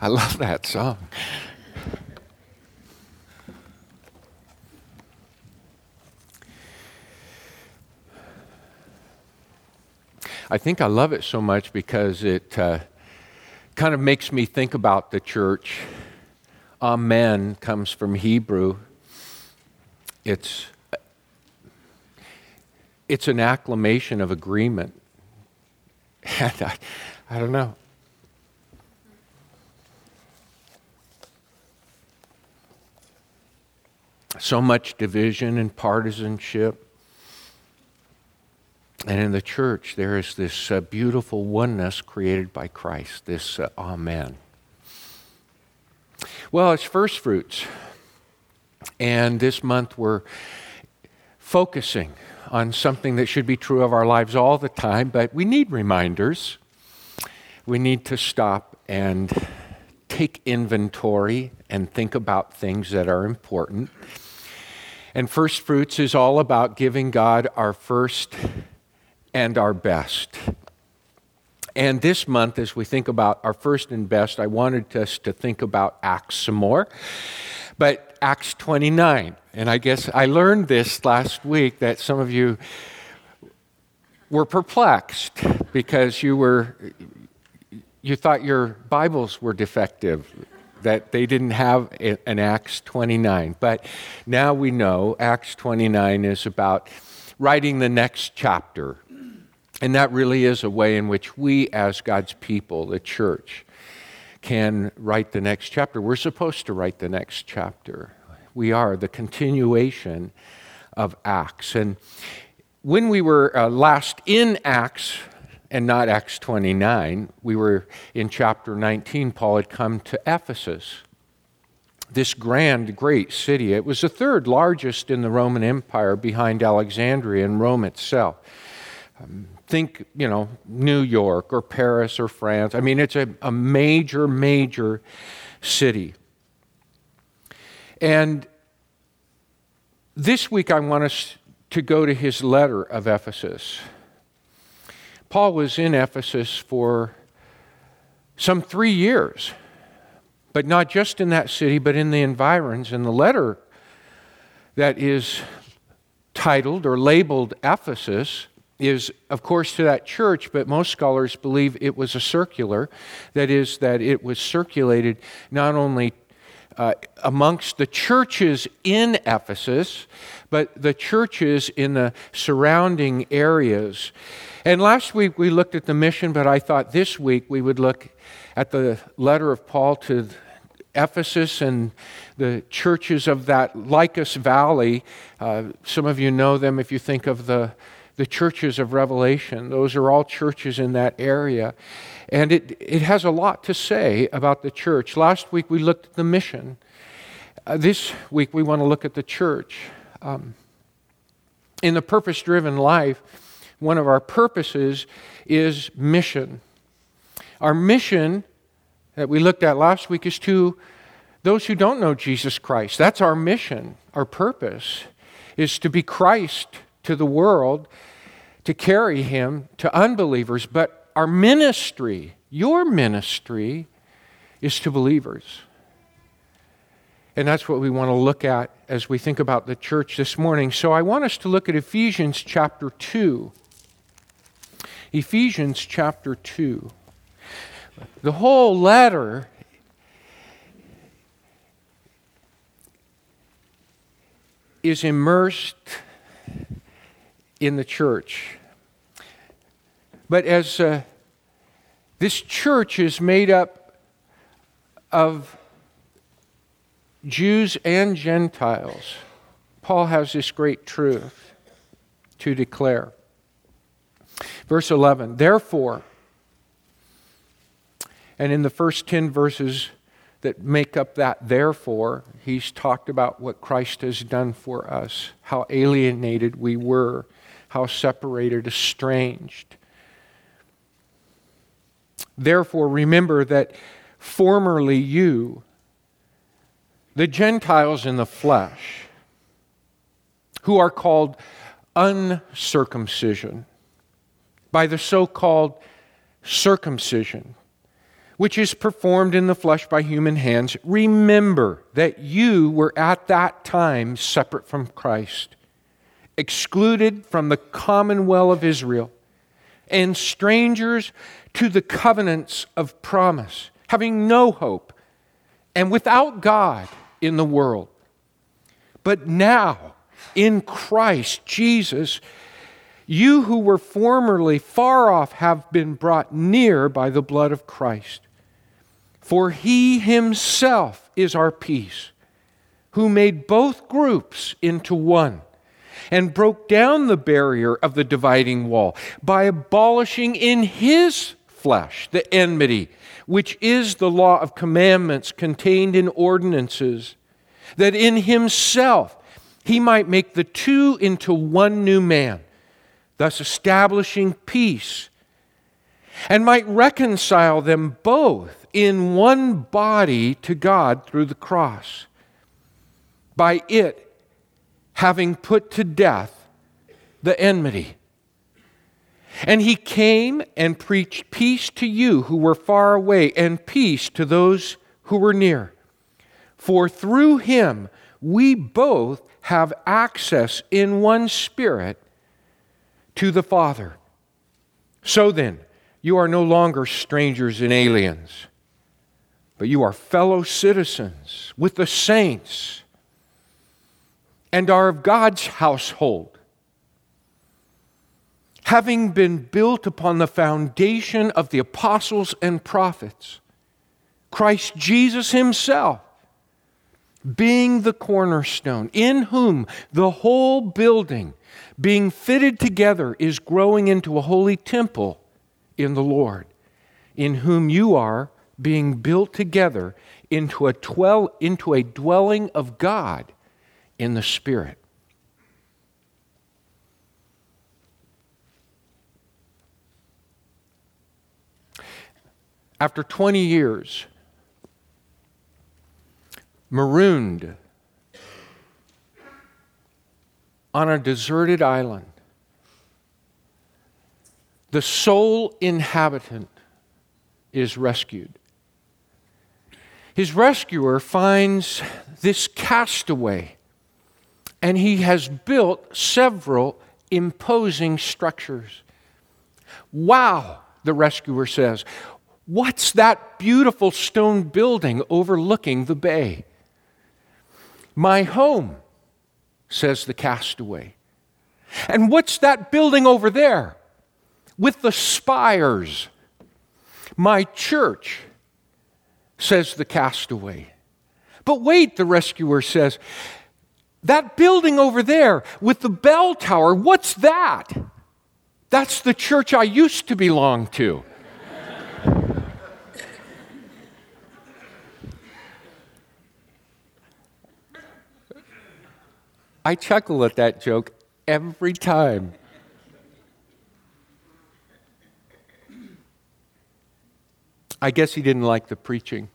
I love that song. I think I love it so much because it uh, kind of makes me think about the church. Amen comes from Hebrew. It's it's an acclamation of agreement. And I, I don't know. So much division and partisanship. And in the church, there is this uh, beautiful oneness created by Christ, this uh, Amen. Well, it's first fruits. And this month we're focusing on something that should be true of our lives all the time, but we need reminders. We need to stop and take inventory and think about things that are important. And first fruits is all about giving God our first and our best. And this month, as we think about our first and best, I wanted us to think about Acts some more. But Acts 29, and I guess I learned this last week that some of you were perplexed because you were you thought your Bibles were defective, that they didn't have an Acts 29. But now we know Acts 29 is about writing the next chapter and that really is a way in which we, as God's people, the church, can write the next chapter. We're supposed to write the next chapter. We are the continuation of Acts. And when we were uh, last in Acts, and not Acts 29, we were in chapter 19, Paul had come to Ephesus, this grand, great city. It was the third largest in the Roman Empire behind Alexandria and Rome itself. Um, think, you know, New York or Paris or France. I mean, it's a, a major, major city. And this week I want us to go to his letter of Ephesus. Paul was in Ephesus for some three years, but not just in that city, but in the environs. And the letter that is titled or labeled Ephesus is, of course, to that church, but most scholars believe it was a circular. That is, that it was circulated not only uh, amongst the churches in Ephesus, but the churches in the surrounding areas. And last week we looked at the mission, but I thought this week we would look at the letter of Paul to Ephesus and the churches of that Lycus Valley. Uh, some of you know them if you think of the the churches of Revelation. Those are all churches in that area. And it, it has a lot to say about the church. Last week we looked at the mission. Uh, this week we want to look at the church. Um, in the purpose driven life, one of our purposes is mission. Our mission that we looked at last week is to those who don't know Jesus Christ. That's our mission. Our purpose is to be Christ to the world to carry him to unbelievers, but our ministry, your ministry, is to believers. And that's what we want to look at as we think about the church this morning. So I want us to look at Ephesians chapter 2. Ephesians chapter 2. The whole letter is immersed in the church. But as uh, this church is made up of Jews and Gentiles, Paul has this great truth to declare. Verse 11, therefore, and in the first 10 verses that make up that therefore, he's talked about what Christ has done for us, how alienated we were how separated, estranged. Therefore, remember that formerly you, the Gentiles in the flesh, who are called uncircumcision by the so called circumcision, which is performed in the flesh by human hands, remember that you were at that time separate from Christ, excluded from the commonwealth of Israel, and strangers to the covenants of promise, having no hope and without God in the world. But now, in Christ Jesus, you who were formerly far off have been brought near by the blood of Christ. For he himself is our peace, who made both groups into one and broke down the barrier of the dividing wall by abolishing in his flesh the enmity, which is the law of commandments contained in ordinances, that in himself he might make the two into one new man, thus establishing peace, and might reconcile them both in one body to God through the cross. By it, having put to death the enmity. And he came and preached peace to you who were far away, and peace to those who were near. For through him we both have access in one spirit to the Father. So then, you are no longer strangers and aliens but you are fellow citizens with the saints and are of God's household, having been built upon the foundation of the apostles and prophets, Christ Jesus Himself being the cornerstone, in whom the whole building, being fitted together, is growing into a holy temple in the Lord, in whom you are being built together into a, dwell, into a dwelling of God in the Spirit. After 20 years, marooned on a deserted island, the sole inhabitant is rescued his rescuer finds this castaway, and he has built several imposing structures. Wow, the rescuer says. What's that beautiful stone building overlooking the bay? My home, says the castaway. And what's that building over there with the spires? My church says the castaway. But wait, the rescuer says, that building over there with the bell tower, what's that? That's the church I used to belong to. I chuckle at that joke every time. I guess he didn't like the preaching.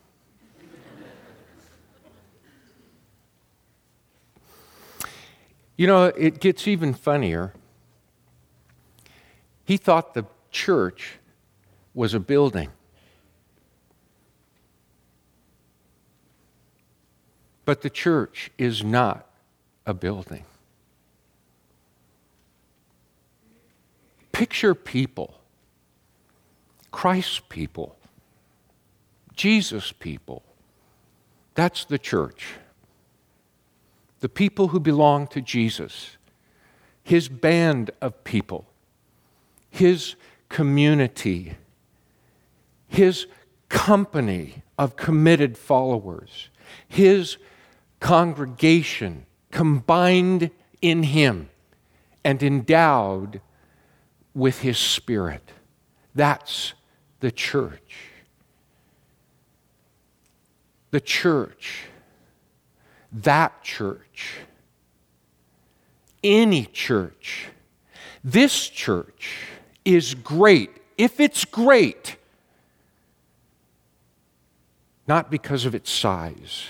You know, it gets even funnier. He thought the church was a building. But the church is not a building. Picture people, Christ's people, Jesus people. That's the church. The people who belong to Jesus, his band of people, his community, his company of committed followers, his congregation combined in him and endowed with his spirit. That's the church the church, that church, any church, this church is great. If it's great, not because of its size,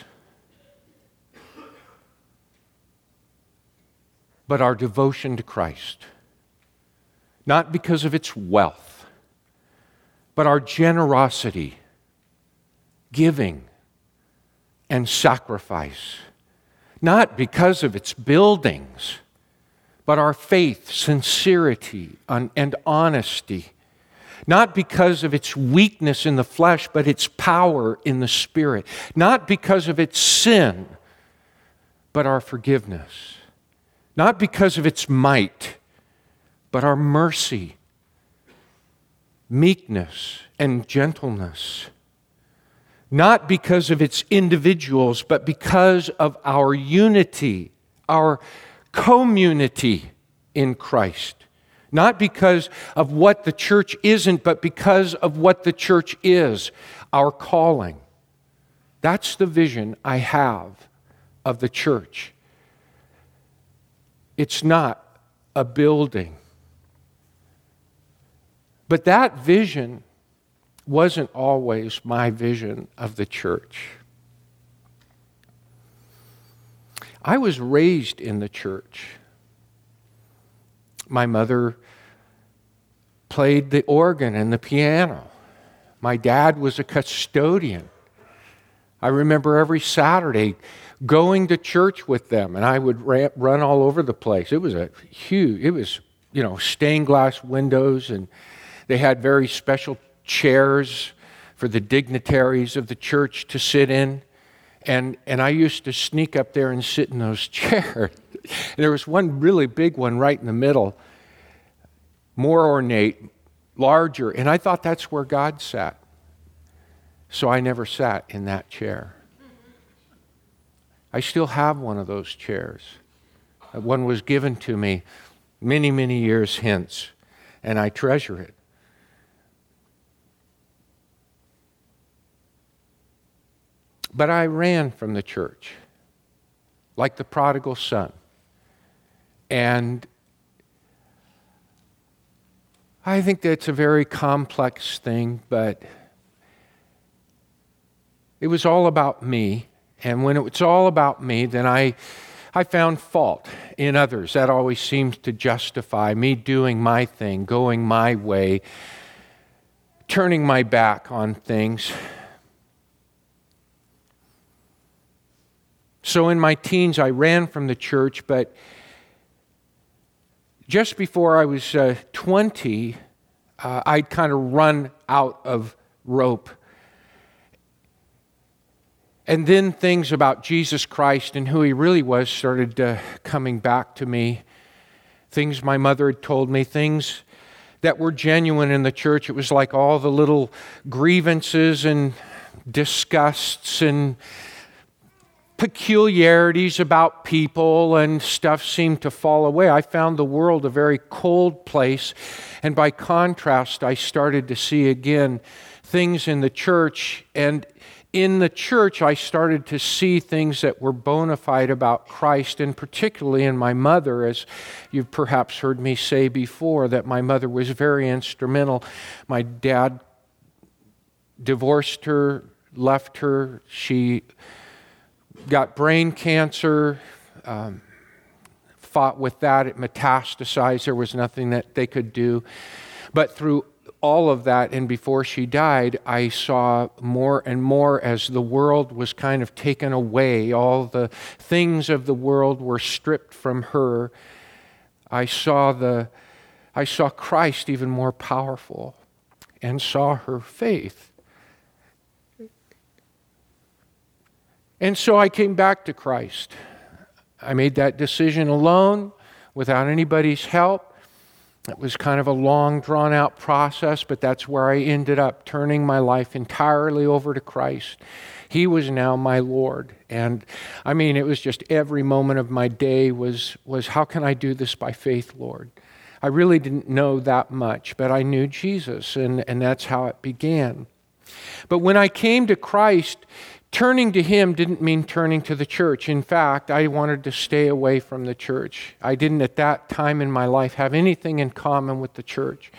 but our devotion to Christ, not because of its wealth, but our generosity giving and sacrifice, not because of its buildings, but our faith, sincerity, and honesty. Not because of its weakness in the flesh, but its power in the spirit. Not because of its sin, but our forgiveness. Not because of its might, but our mercy, meekness, and gentleness not because of its individuals, but because of our unity, our community in Christ. Not because of what the church isn't, but because of what the church is, our calling. That's the vision I have of the church. It's not a building. But that vision wasn't always my vision of the church. I was raised in the church. My mother played the organ and the piano. My dad was a custodian. I remember every Saturday going to church with them, and I would run all over the place. It was a huge, it was, you know, stained glass windows, and they had very special chairs for the dignitaries of the church to sit in. And, and I used to sneak up there and sit in those chairs. there was one really big one right in the middle, more ornate, larger, and I thought that's where God sat. So I never sat in that chair. I still have one of those chairs. Uh, one was given to me many, many years hence, and I treasure it. But I ran from the church like the prodigal son. And I think that's a very complex thing, but it was all about me. And when it's all about me, then I, I found fault in others. That always seems to justify me doing my thing, going my way, turning my back on things. So in my teens, I ran from the church, but just before I was uh, 20, uh, I'd kind of run out of rope. And then things about Jesus Christ and who he really was started uh, coming back to me. Things my mother had told me, things that were genuine in the church. It was like all the little grievances and disgusts and peculiarities about people and stuff seemed to fall away. I found the world a very cold place. And by contrast, I started to see again things in the church. And in the church, I started to see things that were bona fide about Christ, and particularly in my mother, as you've perhaps heard me say before, that my mother was very instrumental. My dad divorced her, left her. She got brain cancer, um, fought with that. It metastasized. There was nothing that they could do. But through all of that, and before she died, I saw more and more as the world was kind of taken away. All the things of the world were stripped from her. I saw the I saw Christ even more powerful and saw her faith And so I came back to Christ. I made that decision alone without anybody's help. It was kind of a long, drawn out process, but that's where I ended up turning my life entirely over to Christ. He was now my Lord. And I mean, it was just every moment of my day was, was how can I do this by faith, Lord? I really didn't know that much, but I knew Jesus, and, and that's how it began. But when I came to Christ, Turning to him didn't mean turning to the church. In fact, I wanted to stay away from the church. I didn't at that time in my life have anything in common with the church.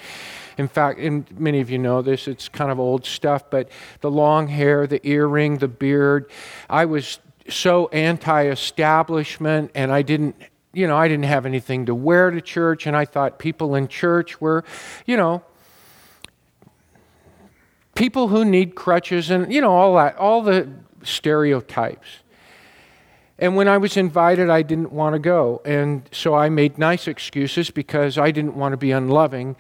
In fact, and many of you know this, it's kind of old stuff, but the long hair, the earring, the beard, I was so anti establishment and I didn't you know, I didn't have anything to wear to church, and I thought people in church were, you know, people who need crutches and, you know, all that, all the stereotypes. And when I was invited, I didn't want to go. And so I made nice excuses because I didn't want to be unloving.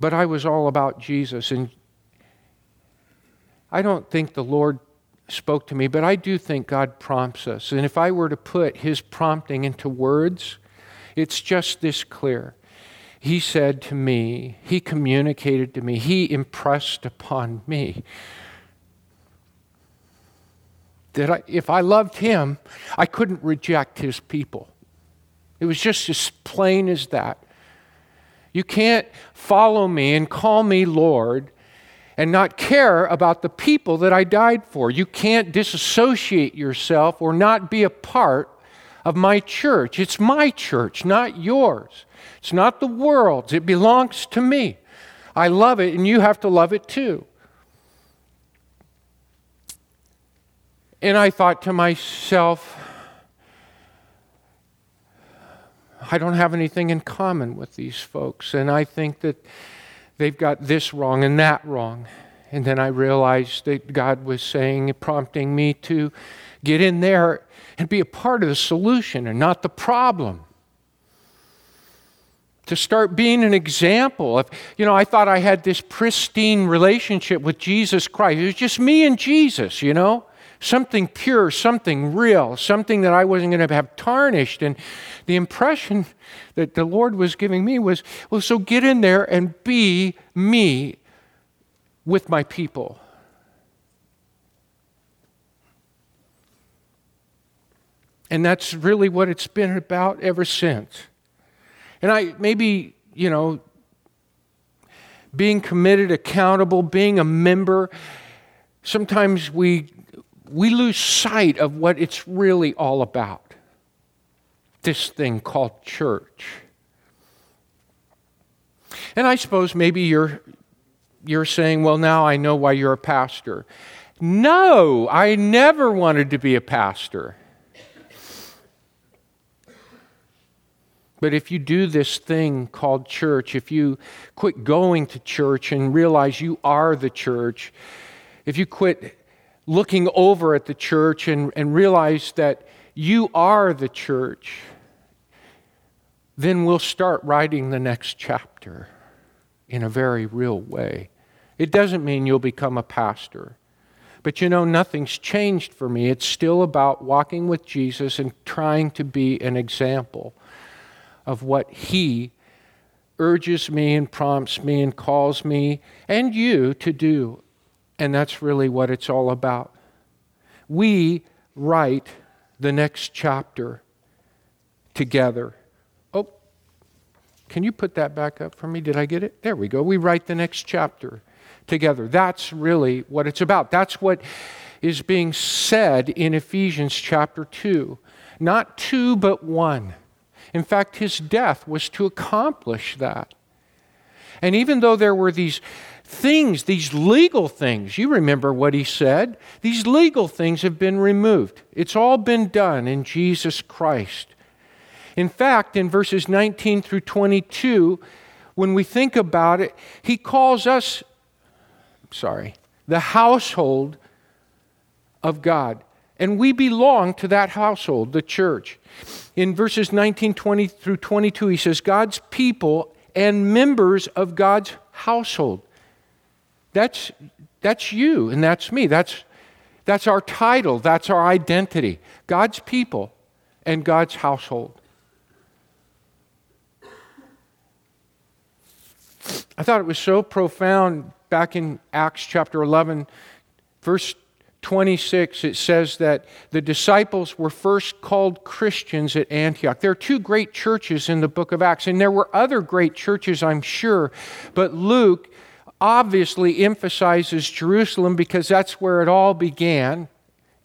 But I was all about Jesus. And I don't think the Lord spoke to me, but I do think God prompts us. And if I were to put his prompting into words, it's just this clear he said to me, he communicated to me, he impressed upon me that I, if I loved him, I couldn't reject his people. It was just as plain as that. You can't follow me and call me Lord and not care about the people that I died for. You can't disassociate yourself or not be a part of my church. It's my church, not yours. It's not the world's, it belongs to me. I love it, and you have to love it too. And I thought to myself, I don't have anything in common with these folks, and I think that they've got this wrong and that wrong. And then I realized that God was saying, prompting me to get in there and be a part of the solution and not the problem to start being an example of, you know, I thought I had this pristine relationship with Jesus Christ. It was just me and Jesus, you know, something pure, something real, something that I wasn't going to have tarnished. And the impression that the Lord was giving me was, well, so get in there and be me with my people. And that's really what it's been about ever since. And I maybe, you know, being committed, accountable, being a member, sometimes we we lose sight of what it's really all about. This thing called church. And I suppose maybe you're you're saying, well, now I know why you're a pastor. No, I never wanted to be a pastor. But if you do this thing called church, if you quit going to church and realize you are the church, if you quit looking over at the church and, and realize that you are the church, then we'll start writing the next chapter in a very real way. It doesn't mean you'll become a pastor. But you know, nothing's changed for me. It's still about walking with Jesus and trying to be an example of what He urges me and prompts me and calls me and you to do. And that's really what it's all about. We write the next chapter together. Oh, can you put that back up for me? Did I get it? There we go. We write the next chapter together. That's really what it's about. That's what is being said in Ephesians chapter 2. Not two, but one. In fact, his death was to accomplish that. And even though there were these things, these legal things, you remember what he said, these legal things have been removed. It's all been done in Jesus Christ. In fact, in verses 19 through 22, when we think about it, he calls us, sorry, the household of God. And we belong to that household, the church. In verses 19, 20 through 22, he says, God's people and members of God's household. That's, that's you and that's me. That's, that's our title, that's our identity. God's people and God's household. I thought it was so profound back in Acts chapter 11, verse 26, it says that the disciples were first called Christians at Antioch. There are two great churches in the book of Acts, and there were other great churches, I'm sure, but Luke obviously emphasizes Jerusalem because that's where it all began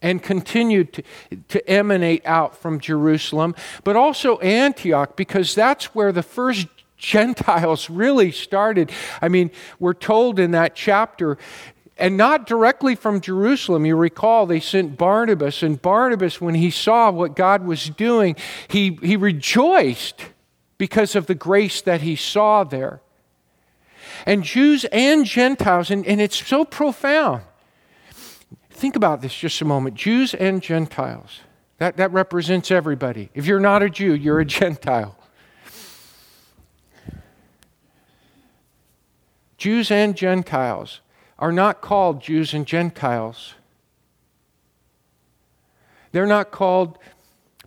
and continued to, to emanate out from Jerusalem, but also Antioch because that's where the first Gentiles really started. I mean, we're told in that chapter and not directly from Jerusalem. You recall they sent Barnabas, and Barnabas, when he saw what God was doing, he, he rejoiced because of the grace that he saw there. And Jews and Gentiles, and, and it's so profound. Think about this just a moment Jews and Gentiles. That, that represents everybody. If you're not a Jew, you're a Gentile. Jews and Gentiles are not called Jews and Gentiles. They're not called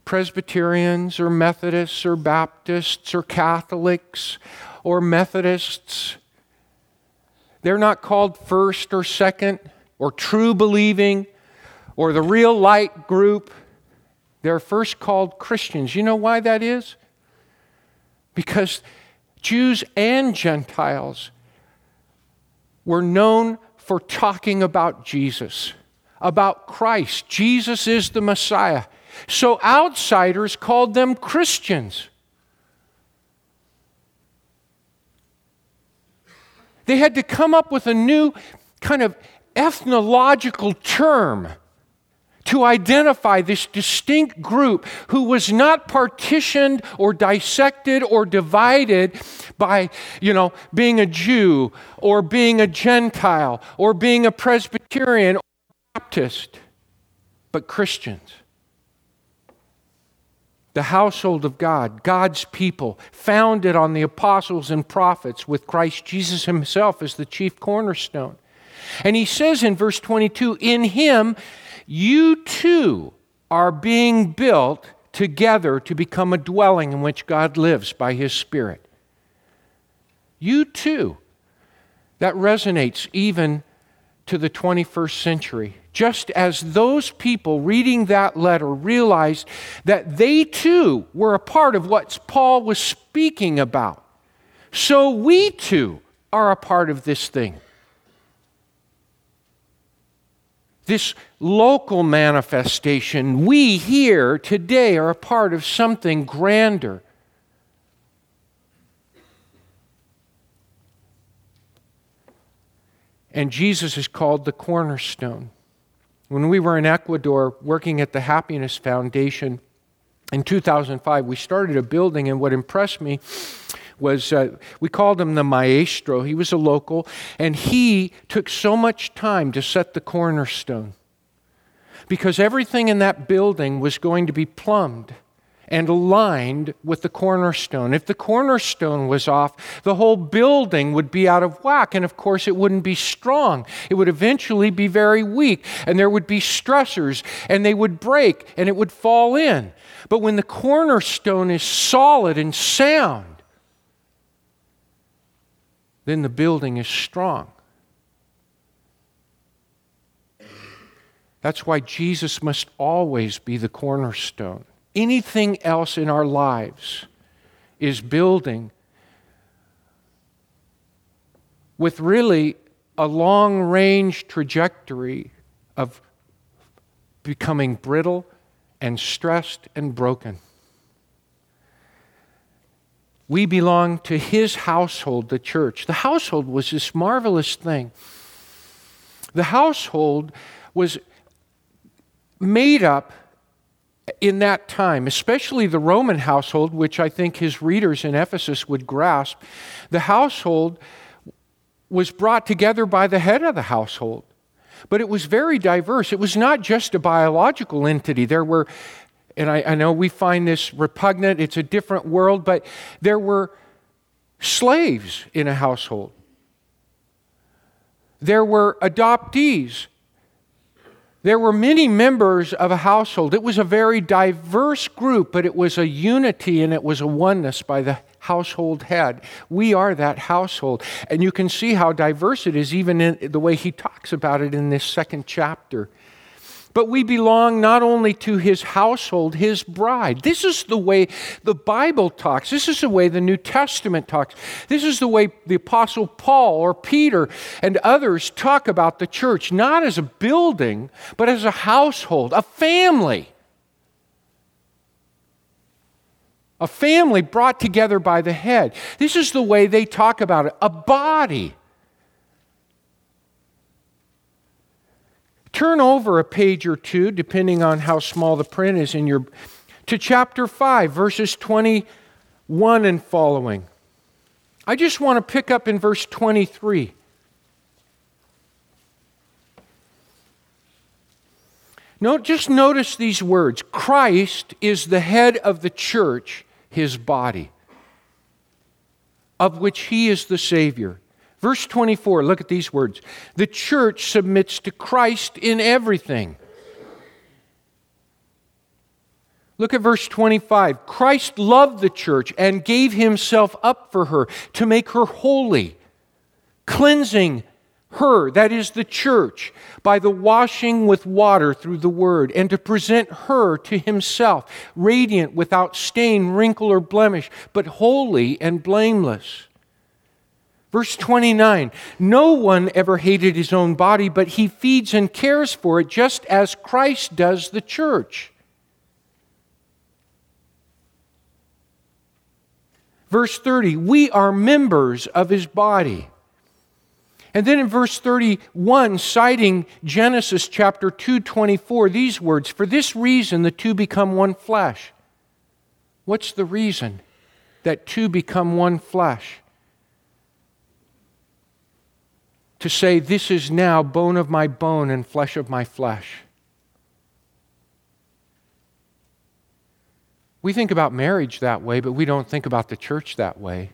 Presbyterians or Methodists or Baptists or Catholics or Methodists. They're not called first or second or true believing or the real light group. They're first called Christians. You know why that is? Because Jews and Gentiles were known for talking about Jesus, about Christ. Jesus is the Messiah. So outsiders called them Christians. They had to come up with a new kind of ethnological term to identify this distinct group who was not partitioned or dissected or divided by, you know, being a Jew or being a Gentile or being a Presbyterian or Baptist, but Christians. The household of God, God's people, founded on the apostles and prophets with Christ Jesus himself as the chief cornerstone. And he says in verse 22 In him you too are being built together to become a dwelling in which God lives by his Spirit. You too. That resonates even to the 21st century. Just as those people reading that letter realized that they too were a part of what Paul was speaking about, so we too are a part of this thing. This local manifestation, we here today are a part of something grander. And Jesus is called the cornerstone. When we were in Ecuador working at the Happiness Foundation in 2005, we started a building, and what impressed me was uh, we called him the maestro. He was a local, and he took so much time to set the cornerstone because everything in that building was going to be plumbed and aligned with the cornerstone. If the cornerstone was off, the whole building would be out of whack, and of course, it wouldn't be strong. It would eventually be very weak, and there would be stressors, and they would break, and it would fall in. But when the cornerstone is solid and sound, then the building is strong. That's why Jesus must always be the cornerstone. Anything else in our lives is building with really a long range trajectory of becoming brittle and stressed and broken. We belong to his household, the church. The household was this marvelous thing. The household was made up in that time, especially the Roman household, which I think his readers in Ephesus would grasp. The household was brought together by the head of the household. But it was very diverse. It was not just a biological entity. There were and I, I know we find this repugnant, it's a different world, but there were slaves in a household. There were adoptees. There were many members of a household. It was a very diverse group, but it was a unity and it was a oneness by the household head. We are that household. And you can see how diverse it is, even in the way he talks about it in this second chapter. But we belong not only to his household, his bride. This is the way the Bible talks. This is the way the New Testament talks. This is the way the Apostle Paul or Peter and others talk about the church, not as a building, but as a household, a family. A family brought together by the head. This is the way they talk about it a body. Turn over a page or two, depending on how small the print is in your, to chapter 5, verses 21 and following. I just want to pick up in verse 23. No, just notice these words Christ is the head of the church, his body, of which he is the Savior. Verse 24, look at these words. The church submits to Christ in everything. Look at verse 25. Christ loved the church and gave himself up for her to make her holy, cleansing her, that is the church, by the washing with water through the word, and to present her to himself, radiant, without stain, wrinkle, or blemish, but holy and blameless. Verse 29 No one ever hated his own body, but he feeds and cares for it just as Christ does the church. Verse 30 We are members of his body. And then in verse 31, citing Genesis chapter 2, 24, these words For this reason the two become one flesh. What's the reason that two become one flesh? To say, This is now bone of my bone and flesh of my flesh. We think about marriage that way, but we don't think about the church that way.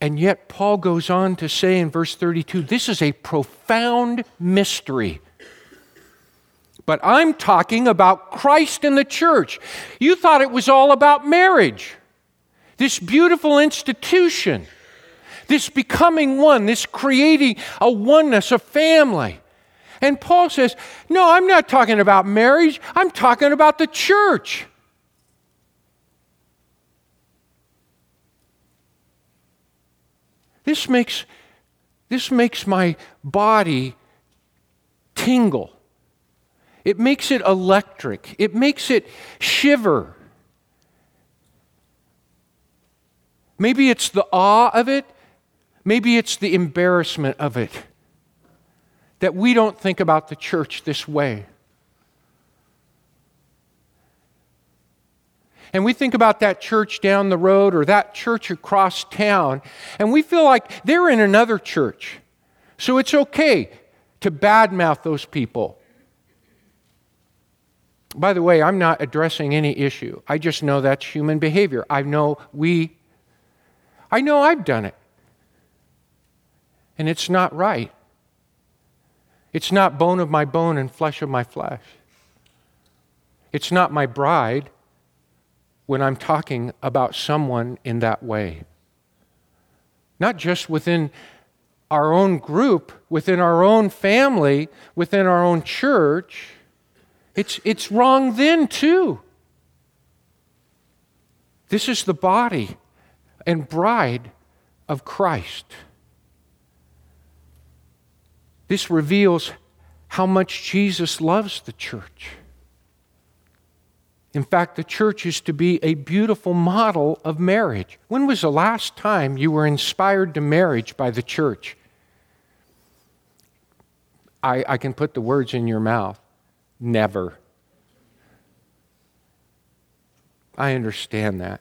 And yet, Paul goes on to say in verse 32 this is a profound mystery. But I'm talking about Christ and the church. You thought it was all about marriage, this beautiful institution, this becoming one, this creating a oneness, a family. And Paul says, No, I'm not talking about marriage, I'm talking about the church. This makes, this makes my body tingle. It makes it electric. It makes it shiver. Maybe it's the awe of it. Maybe it's the embarrassment of it that we don't think about the church this way. and we think about that church down the road or that church across town, and we feel like they're in another church. So it's okay to badmouth those people. By the way, I'm not addressing any issue. I just know that's human behavior. I know we, I know I've done it. And it's not right. It's not bone of my bone and flesh of my flesh. It's not my bride when I'm talking about someone in that way. Not just within our own group, within our own family, within our own church. It's, it's wrong then, too. This is the body and bride of Christ. This reveals how much Jesus loves the church. In fact, the church is to be a beautiful model of marriage. When was the last time you were inspired to marriage by the church? I, I can put the words in your mouth. Never. I understand that.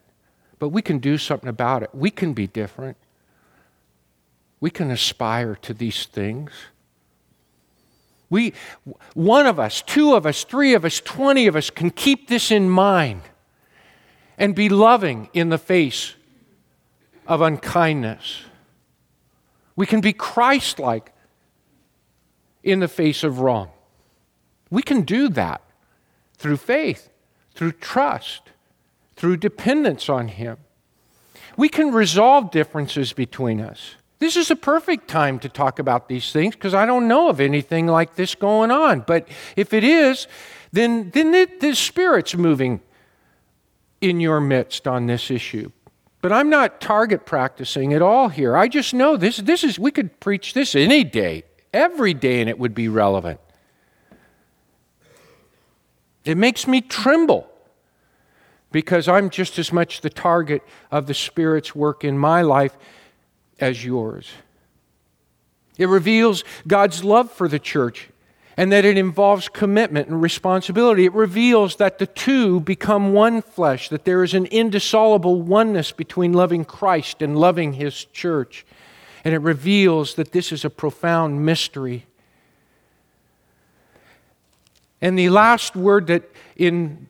But we can do something about it. We can be different. We can aspire to these things. We, one of us, two of us, three of us, 20 of us can keep this in mind and be loving in the face of unkindness. We can be Christ like in the face of wrong. We can do that through faith, through trust, through dependence on Him. We can resolve differences between us. This is a perfect time to talk about these things because I don't know of anything like this going on. But if it is, then, then it, the Spirit's moving in your midst on this issue. But I'm not target practicing at all here. I just know this, this is, we could preach this any day, every day, and it would be relevant. It makes me tremble because I'm just as much the target of the Spirit's work in my life as yours. It reveals God's love for the church and that it involves commitment and responsibility. It reveals that the two become one flesh, that there is an indissoluble oneness between loving Christ and loving His church. And it reveals that this is a profound mystery. And the last word that in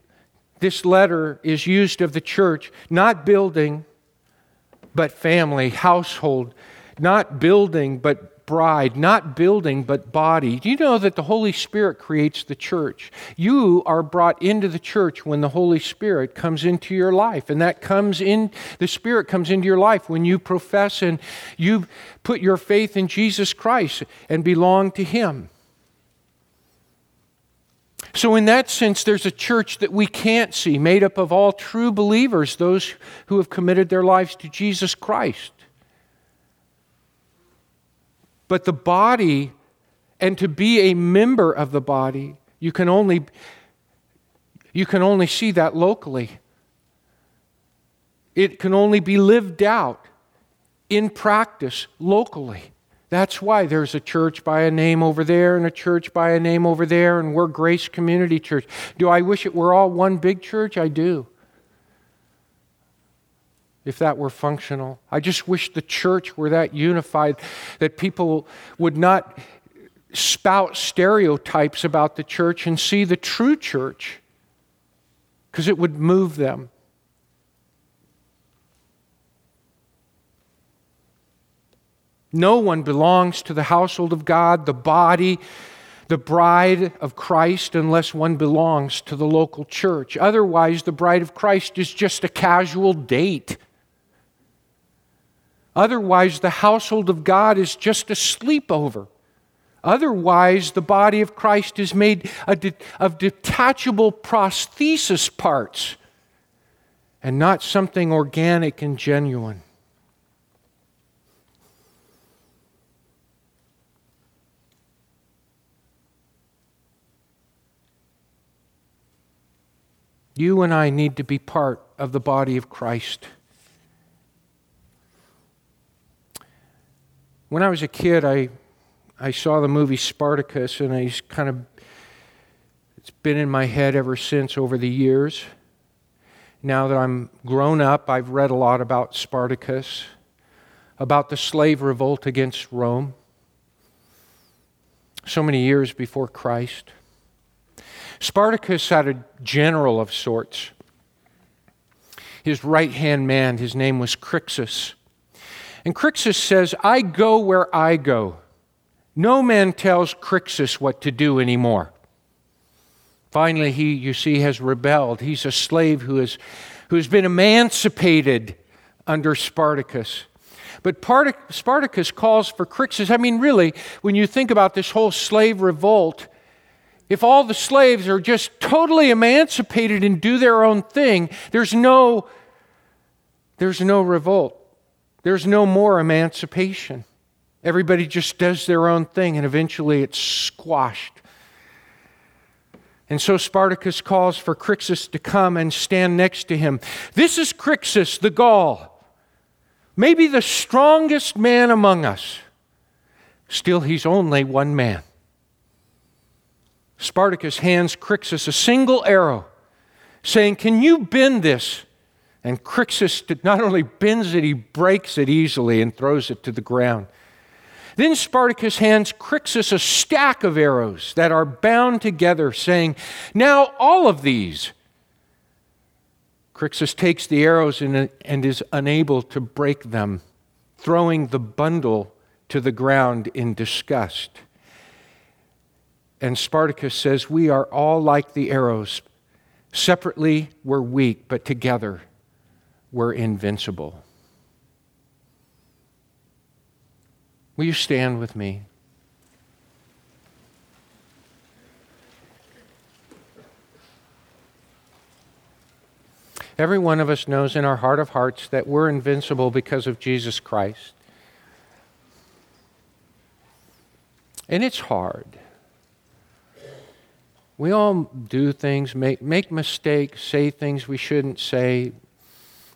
this letter is used of the church, not building, but family, household, not building, but bride, not building, but body. Do you know that the Holy Spirit creates the church? You are brought into the church when the Holy Spirit comes into your life. And that comes in, the Spirit comes into your life when you profess and you put your faith in Jesus Christ and belong to Him. So, in that sense, there's a church that we can't see, made up of all true believers, those who have committed their lives to Jesus Christ. But the body, and to be a member of the body, you can only, you can only see that locally. It can only be lived out in practice locally. That's why there's a church by a name over there and a church by a name over there, and we're Grace Community Church. Do I wish it were all one big church? I do if that were functional. I just wish the church were that unified that people would not spout stereotypes about the church and see the true church because it would move them. No one belongs to the household of God, the body, the bride of Christ, unless one belongs to the local church. Otherwise, the bride of Christ is just a casual date Otherwise, the household of God is just a sleepover. Otherwise, the body of Christ is made of detachable prosthesis parts and not something organic and genuine. You and I need to be part of the body of Christ. When I was a kid, I, I saw the movie Spartacus, and I kind of, it's been in my head ever since over the years. Now that I'm grown up, I've read a lot about Spartacus, about the slave revolt against Rome, so many years before Christ. Spartacus had a general of sorts. His right hand man, his name was Crixus. And Crixus says, I go where I go. No man tells Crixus what to do anymore. Finally, he, you see, has rebelled. He's a slave who, is, who has been emancipated under Spartacus. But Spartacus calls for Crixus. I mean, really, when you think about this whole slave revolt, if all the slaves are just totally emancipated and do their own thing, there's no, there's no revolt. There's no more emancipation. Everybody just does their own thing, and eventually it's squashed. And so Spartacus calls for Crixus to come and stand next to him. This is Crixus, the Gaul, maybe the strongest man among us. Still, he's only one man. Spartacus hands Crixus a single arrow, saying, Can you bend this and Crixus not only bends it, he breaks it easily and throws it to the ground. Then Spartacus hands Crixus a stack of arrows that are bound together, saying, Now all of these. Crixus takes the arrows and, and is unable to break them, throwing the bundle to the ground in disgust. And Spartacus says, We are all like the arrows. Separately, we're weak, but together, we're invincible. Will you stand with me? Every one of us knows in our heart of hearts that we're invincible because of Jesus Christ. And it's hard. We all do things, make, make mistakes, say things we shouldn't say,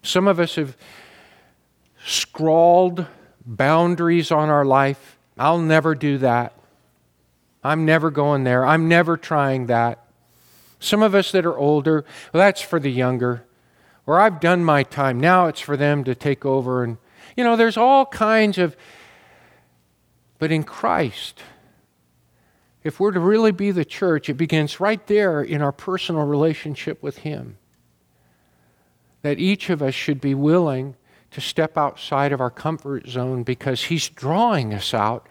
some of us have scrawled boundaries on our life, I'll never do that. I'm never going there. I'm never trying that. Some of us that are older, well, that's for the younger. Or I've done my time. Now it's for them to take over. And, you know, there's all kinds of. But in Christ, if we're to really be the church, it begins right there in our personal relationship with Him. That each of us should be willing to step outside of our comfort zone because He's drawing us out.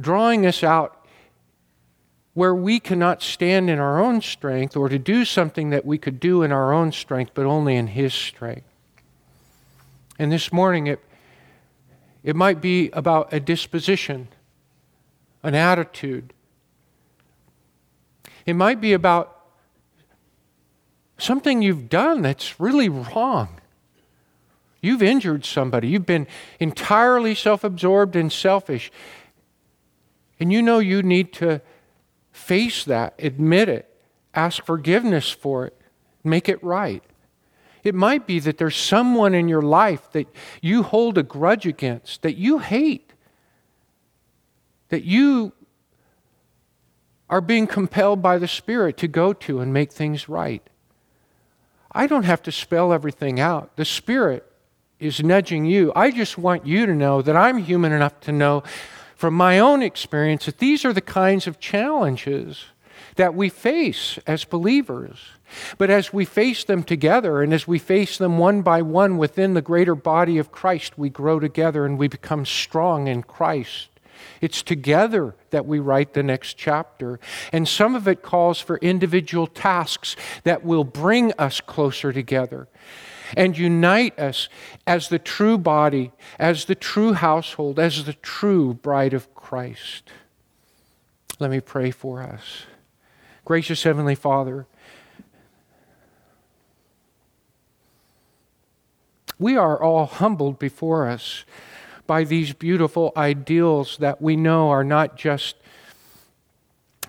Drawing us out where we cannot stand in our own strength or to do something that we could do in our own strength, but only in His strength. And this morning, it, it might be about a disposition, an attitude. It might be about something you've done that's really wrong. You've injured somebody. You've been entirely self absorbed and selfish. And you know you need to Face that, admit it, ask forgiveness for it, make it right. It might be that there's someone in your life that you hold a grudge against, that you hate, that you are being compelled by the Spirit to go to and make things right. I don't have to spell everything out. The Spirit is nudging you. I just want you to know that I'm human enough to know from my own experience that these are the kinds of challenges that we face as believers. But as we face them together and as we face them one by one within the greater body of Christ, we grow together and we become strong in Christ. It's together that we write the next chapter. And some of it calls for individual tasks that will bring us closer together and unite us as the true body, as the true household, as the true bride of Christ. Let me pray for us. Gracious Heavenly Father, we are all humbled before us by these beautiful ideals that we know are not just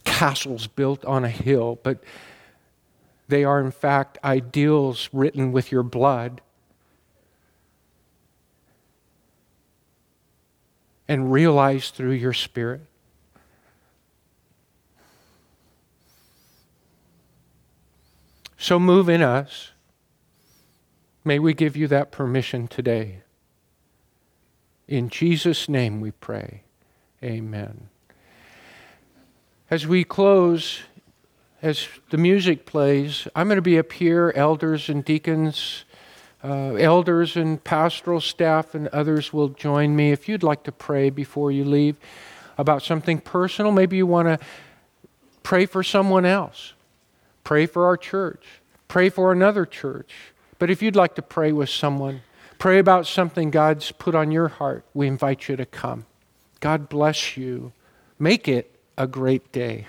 castles built on a hill, but they are, in fact, ideals written with your blood. And realized through your spirit. So move in us. May we give you that permission today. In Jesus' name we pray. Amen. As we close, as the music plays, I'm going to be up here, elders and deacons, uh, elders and pastoral staff, and others will join me. If you'd like to pray before you leave about something personal, maybe you want to pray for someone else, pray for our church, pray for another church. But if you'd like to pray with someone, pray about something God's put on your heart, we invite you to come. God bless you. Make it a great day.